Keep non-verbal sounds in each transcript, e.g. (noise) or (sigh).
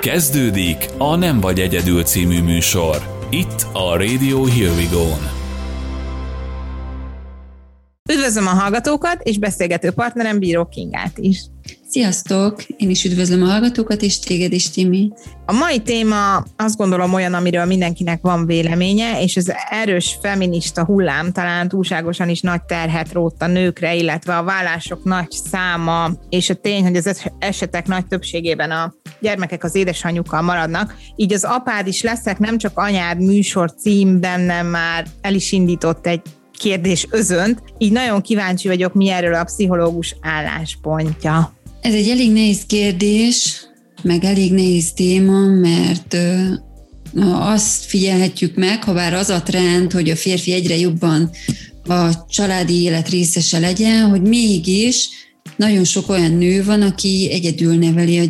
Kezdődik a Nem vagy egyedül című műsor. Itt a Radio Here We Go-n. Üdvözlöm a hallgatókat, és beszélgető partnerem Bíró Kingát is. Sziasztok! Én is üdvözlöm a hallgatókat, és téged is, Timi. A mai téma azt gondolom olyan, amiről mindenkinek van véleménye, és az erős feminista hullám talán túlságosan is nagy terhet rótt a nőkre, illetve a vállások nagy száma, és a tény, hogy az esetek nagy többségében a gyermekek az édesanyjukkal maradnak, így az apád is leszek, nem csak anyád műsor cím bennem már el is indított egy kérdés özönt, így nagyon kíváncsi vagyok, mi erről a pszichológus álláspontja. Ez egy elég nehéz kérdés, meg elég nehéz téma, mert azt figyelhetjük meg, ha bár az a trend, hogy a férfi egyre jobban a családi élet részese legyen, hogy mégis nagyon sok olyan nő van, aki egyedül neveli a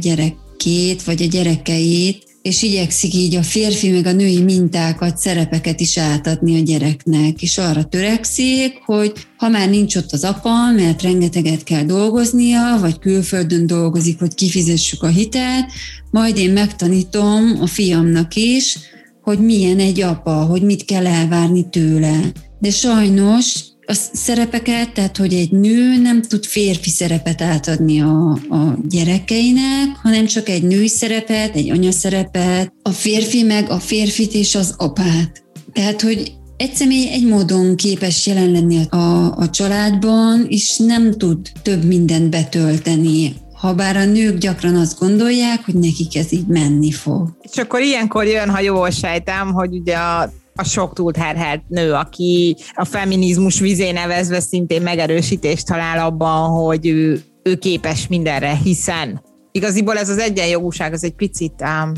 gyerekét, vagy a gyerekeit, és igyekszik így a férfi meg a női mintákat, szerepeket is átadni a gyereknek, és arra törekszik, hogy ha már nincs ott az apa, mert rengeteget kell dolgoznia, vagy külföldön dolgozik, hogy kifizessük a hitelt, majd én megtanítom a fiamnak is, hogy milyen egy apa, hogy mit kell elvárni tőle. De sajnos a szerepeket, tehát hogy egy nő nem tud férfi szerepet átadni a, a gyerekeinek, hanem csak egy női szerepet, egy anya szerepet, a férfi meg a férfit és az apát. Tehát, hogy egy személy egy módon képes jelen lenni a, a családban, és nem tud több mindent betölteni Habár a nők gyakran azt gondolják, hogy nekik ez így menni fog. És akkor ilyenkor jön, ha jól sejtem, hogy ugye a a sok túlterhelt nő, aki a feminizmus vizé nevezve szintén megerősítést talál abban, hogy ő, ő képes mindenre, hiszen igaziból ez az egyenjogúság az egy picit um,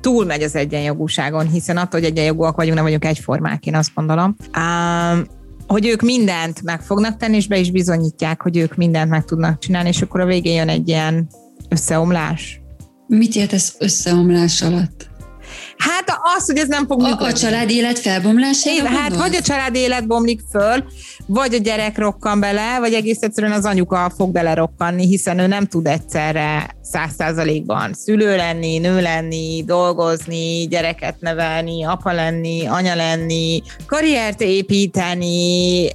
túlmegy az egyenjogúságon, hiszen attól, hogy egyenjogúak vagyunk, nem vagyunk egyformák, én azt gondolom. Um, hogy ők mindent meg fognak tenni, és be is bizonyítják, hogy ők mindent meg tudnak csinálni, és akkor a végén jön egy ilyen összeomlás. Mit értesz összeomlás alatt? Hát az, hogy ez nem fog működni. A, a család élet felbomlására Hát vagy a család élet bomlik föl, vagy a gyerek rokkan bele, vagy egész egyszerűen az anyuka fog bele rokkanni, hiszen ő nem tud egyszerre száz százalékban szülő lenni, nő lenni, dolgozni, gyereket nevelni, apa lenni, anya lenni, karriert építeni,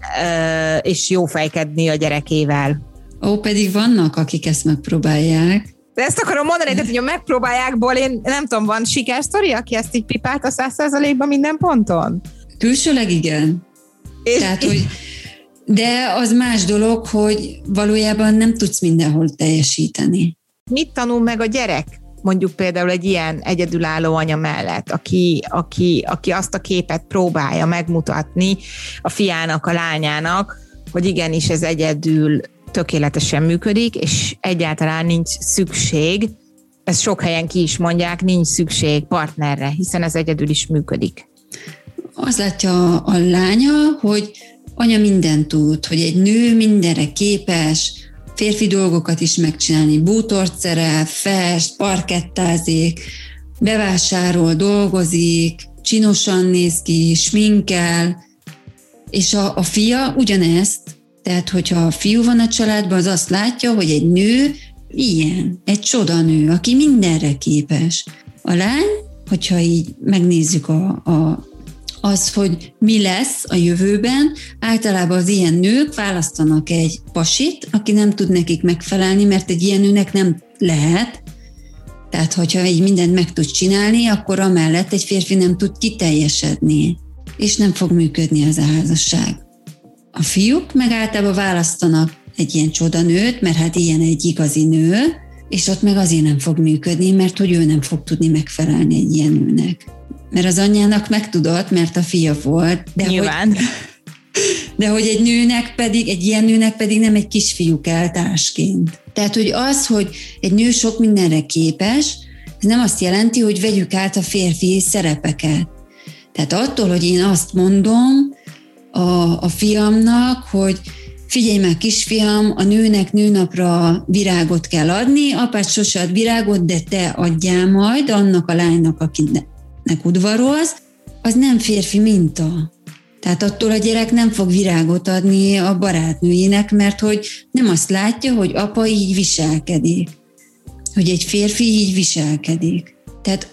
és jó fejkedni a gyerekével. Ó, pedig vannak, akik ezt megpróbálják. De ezt akarom mondani, tehát, hogy a megpróbáljákból én nem tudom, van sikersztori, aki ezt így pipált a száz százalékban minden ponton? Külsőleg igen. És Tehát, hogy de az más dolog, hogy valójában nem tudsz mindenhol teljesíteni. Mit tanul meg a gyerek? Mondjuk például egy ilyen egyedülálló anya mellett, aki, aki, aki azt a képet próbálja megmutatni a fiának, a lányának, hogy igenis ez egyedül tökéletesen működik, és egyáltalán nincs szükség, ezt sok helyen ki is mondják, nincs szükség partnerre, hiszen ez egyedül is működik. Az látja a lánya, hogy anya mindent tud, hogy egy nő mindenre képes, férfi dolgokat is megcsinálni, bútort szerel, fest, parkettázik, bevásárol, dolgozik, csinosan néz ki, sminkel, és a, a fia ugyanezt tehát, hogyha a fiú van a családban, az azt látja, hogy egy nő ilyen, egy csoda nő, aki mindenre képes. A lány, hogyha így megnézzük a, a, az, hogy mi lesz a jövőben, általában az ilyen nők választanak egy pasit, aki nem tud nekik megfelelni, mert egy ilyen nőnek nem lehet, tehát, hogyha így mindent meg tud csinálni, akkor amellett egy férfi nem tud kiteljesedni, és nem fog működni az a házasság. A fiúk meg általában választanak egy ilyen csodanőt, mert hát ilyen egy igazi nő, és ott meg azért nem fog működni, mert hogy ő nem fog tudni megfelelni egy ilyen nőnek. Mert az anyjának megtudott, mert a fia volt. De Nyilván. Hogy, (laughs) de hogy egy nőnek pedig, egy ilyen nőnek pedig nem egy kisfiú kell társként. Tehát, hogy az, hogy egy nő sok mindenre képes, ez nem azt jelenti, hogy vegyük át a férfi szerepeket. Tehát attól, hogy én azt mondom, a, a fiamnak, hogy figyelj meg kisfiam, a nőnek nőnapra virágot kell adni, apát sose ad virágot, de te adjál majd annak a lánynak, akinek udvarolsz, az nem férfi minta. Tehát attól a gyerek nem fog virágot adni a barátnőjének, mert hogy nem azt látja, hogy apa így viselkedik. hogy egy férfi így viselkedik. Tehát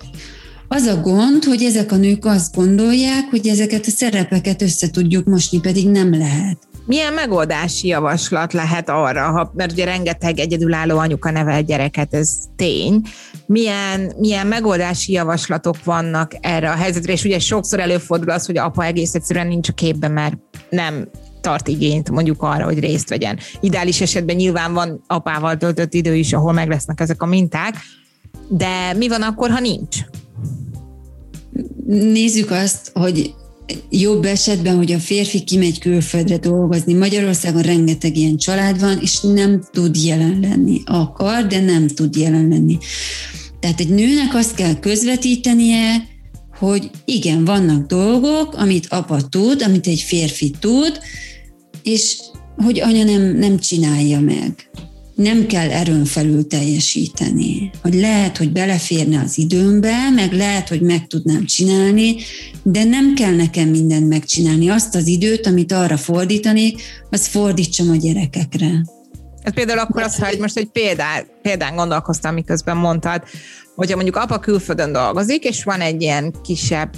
az a gond, hogy ezek a nők azt gondolják, hogy ezeket a szerepeket össze tudjuk mosni, pedig nem lehet. Milyen megoldási javaslat lehet arra, ha, mert ugye rengeteg egyedülálló anyuka nevel gyereket, ez tény. Milyen, milyen megoldási javaslatok vannak erre a helyzetre, és ugye sokszor előfordul az, hogy apa egész egyszerűen nincs a képben, mert nem tart igényt mondjuk arra, hogy részt vegyen. Ideális esetben nyilván van apával töltött idő is, ahol meg lesznek ezek a minták, de mi van akkor, ha nincs? Nézzük azt, hogy jobb esetben, hogy a férfi kimegy külföldre dolgozni. Magyarországon rengeteg ilyen család van, és nem tud jelen lenni. Akar, de nem tud jelen lenni. Tehát egy nőnek azt kell közvetítenie, hogy igen, vannak dolgok, amit apa tud, amit egy férfi tud, és hogy anya nem, nem csinálja meg nem kell erőn felül teljesíteni. Hogy lehet, hogy beleférne az időmbe, meg lehet, hogy meg tudnám csinálni, de nem kell nekem mindent megcsinálni. Azt az időt, amit arra fordítani, azt fordítsam a gyerekekre. Ez például akkor az, hogy most egy példán, példán gondolkoztam, miközben mondtad, hogyha mondjuk apa külföldön dolgozik, és van egy ilyen kisebb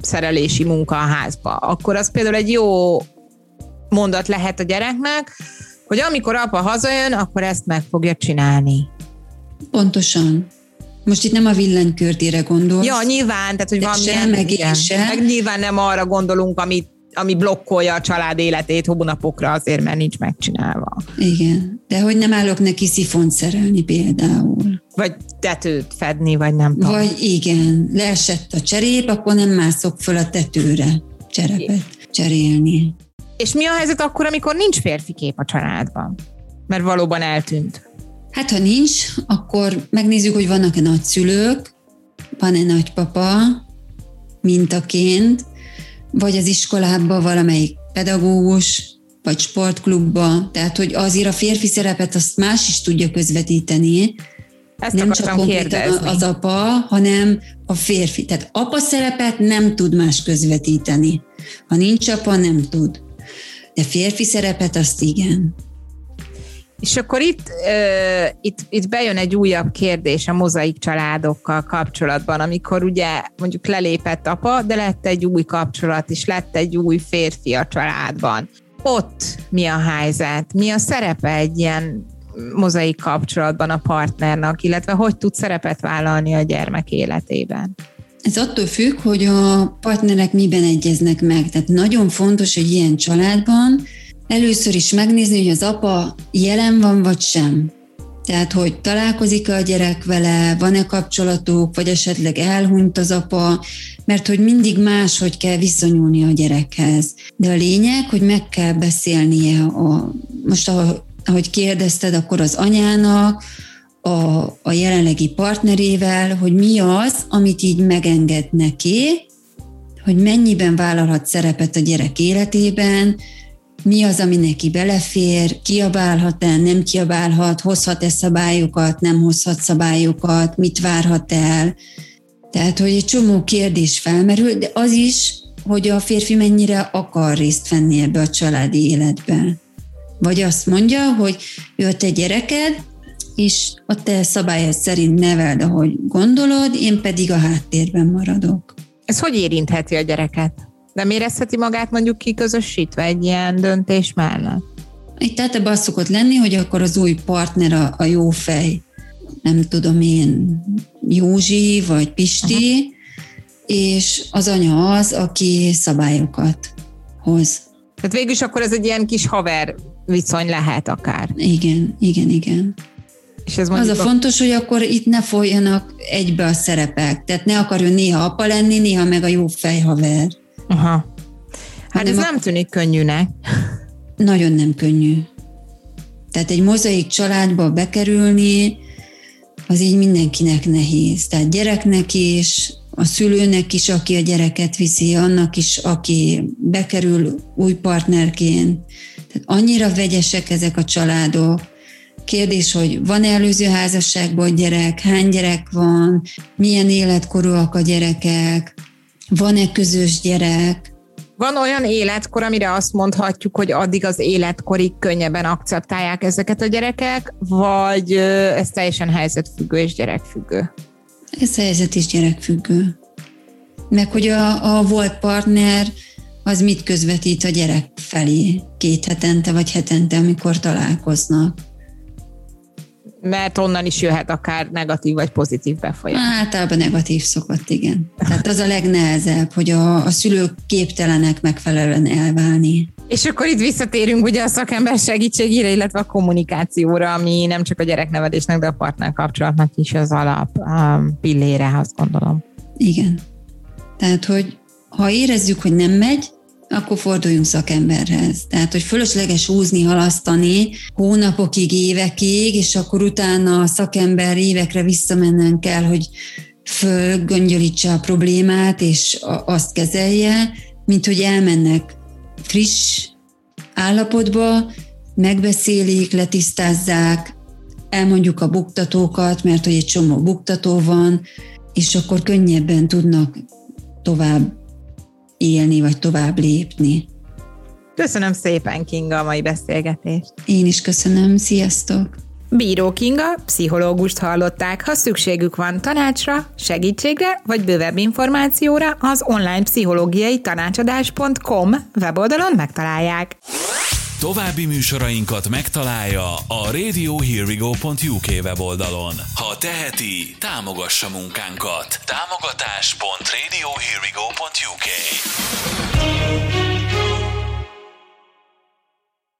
szerelési munka a házba, akkor az például egy jó mondat lehet a gyereknek, hogy amikor apa hazajön, akkor ezt meg fogja csinálni. Pontosan. Most itt nem a villanykörtére gondolsz. Ja, nyilván, tehát hogy van sem, meg igen. sem. Meg nyilván nem arra gondolunk, amit ami blokkolja a család életét hónapokra azért, mert nincs megcsinálva. Igen, de hogy nem állok neki szifont szerelni például. Vagy tetőt fedni, vagy nem tudom. Vagy igen, leesett a cserép, akkor nem mászok föl a tetőre cserepet cserélni. És mi a helyzet akkor, amikor nincs férfi kép a családban? Mert valóban eltűnt. Hát ha nincs, akkor megnézzük, hogy vannak-e nagyszülők, van-e nagypapa mintaként, vagy az iskolában valamelyik pedagógus, vagy sportklubba, tehát hogy azért a férfi szerepet azt más is tudja közvetíteni, Ezt nem csak konkrétan az apa, hanem a férfi. Tehát apa szerepet nem tud más közvetíteni. Ha nincs apa, nem tud de férfi szerepet azt igen. És akkor itt, uh, itt, itt bejön egy újabb kérdés a mozaik családokkal kapcsolatban, amikor ugye mondjuk lelépett apa, de lett egy új kapcsolat, és lett egy új férfi a családban. Ott mi a helyzet? Mi a szerepe egy ilyen mozaik kapcsolatban a partnernak, illetve hogy tud szerepet vállalni a gyermek életében? Ez attól függ, hogy a partnerek miben egyeznek meg. Tehát nagyon fontos, hogy ilyen családban először is megnézni, hogy az apa jelen van vagy sem. Tehát, hogy találkozik a gyerek vele, van-e kapcsolatuk, vagy esetleg elhunyt az apa, mert hogy mindig más, hogy kell viszonyulni a gyerekhez. De a lényeg, hogy meg kell beszélnie a, most ahogy kérdezted, akkor az anyának, a, a jelenlegi partnerével, hogy mi az, amit így megenged neki, hogy mennyiben vállalhat szerepet a gyerek életében, mi az, ami neki belefér, kiabálhat-e, nem kiabálhat, hozhat-e szabályokat, nem hozhat szabályokat, mit várhat el. Tehát, hogy egy csomó kérdés felmerül, de az is, hogy a férfi mennyire akar részt venni ebbe a családi életbe. Vagy azt mondja, hogy ő a te gyereked, és a te szabályod szerint neveld, ahogy gondolod, én pedig a háttérben maradok. Ez hogy érintheti a gyereket? Nem érezheti magát mondjuk kiközösítve egy ilyen döntés mellett? Itt tehát ebben az szokott lenni, hogy akkor az új partner a, a jó fej, nem tudom én, Józsi vagy Pisti, uh-huh. és az anya az, aki szabályokat hoz. Tehát végül is akkor ez egy ilyen kis haver viszony lehet akár. Igen, igen, igen. És ez az a, a fontos, hogy akkor itt ne folyjanak egybe a szerepek. Tehát ne akarjon néha apa lenni, néha meg a jó fejhaver. Aha. Hát ez a... nem tűnik könnyűnek. Nagyon nem könnyű. Tehát egy mozaik családba bekerülni, az így mindenkinek nehéz. Tehát gyereknek is, a szülőnek is, aki a gyereket viszi, annak is, aki bekerül új partnerként. Tehát annyira vegyesek ezek a családok, Kérdés, hogy van előző házasságban gyerek, hány gyerek van, milyen életkorúak a gyerekek, van-e közös gyerek, Van olyan életkor, amire azt mondhatjuk, hogy addig az életkorig könnyebben akceptálják ezeket a gyerekek, vagy ez teljesen helyzetfüggő és gyerekfüggő? Ez helyzet is gyerekfüggő. Meg hogy a, a volt partner az mit közvetít a gyerek felé két hetente vagy hetente, amikor találkoznak mert onnan is jöhet akár negatív vagy pozitív befolyás. Általában negatív szokott, igen. Tehát az a legnehezebb, hogy a, a szülők képtelenek megfelelően elválni. És akkor itt visszatérünk ugye a szakember segítségére, illetve a kommunikációra, ami nem csak a gyereknevelésnek, de a partner kapcsolatnak is az alap um, pillére, azt gondolom. Igen. Tehát, hogy ha érezzük, hogy nem megy, akkor forduljunk szakemberhez. Tehát, hogy fölösleges húzni, halasztani hónapokig, évekig, és akkor utána a szakember évekre visszamennem kell, hogy fölgöngyölítse a problémát, és azt kezelje, mint hogy elmennek friss állapotba, megbeszélik, letisztázzák, elmondjuk a buktatókat, mert hogy egy csomó buktató van, és akkor könnyebben tudnak tovább élni, vagy tovább lépni. Köszönöm szépen, Kinga, a mai beszélgetést. Én is köszönöm, sziasztok! Bíró Kinga, pszichológust hallották. Ha szükségük van tanácsra, segítségre vagy bővebb információra, az online pszichológiai tanácsadás.com weboldalon megtalálják. További műsorainkat megtalálja a radiohearwego.uk weboldalon. Ha teheti, támogassa munkánkat. Támogatás.radiohearwego.uk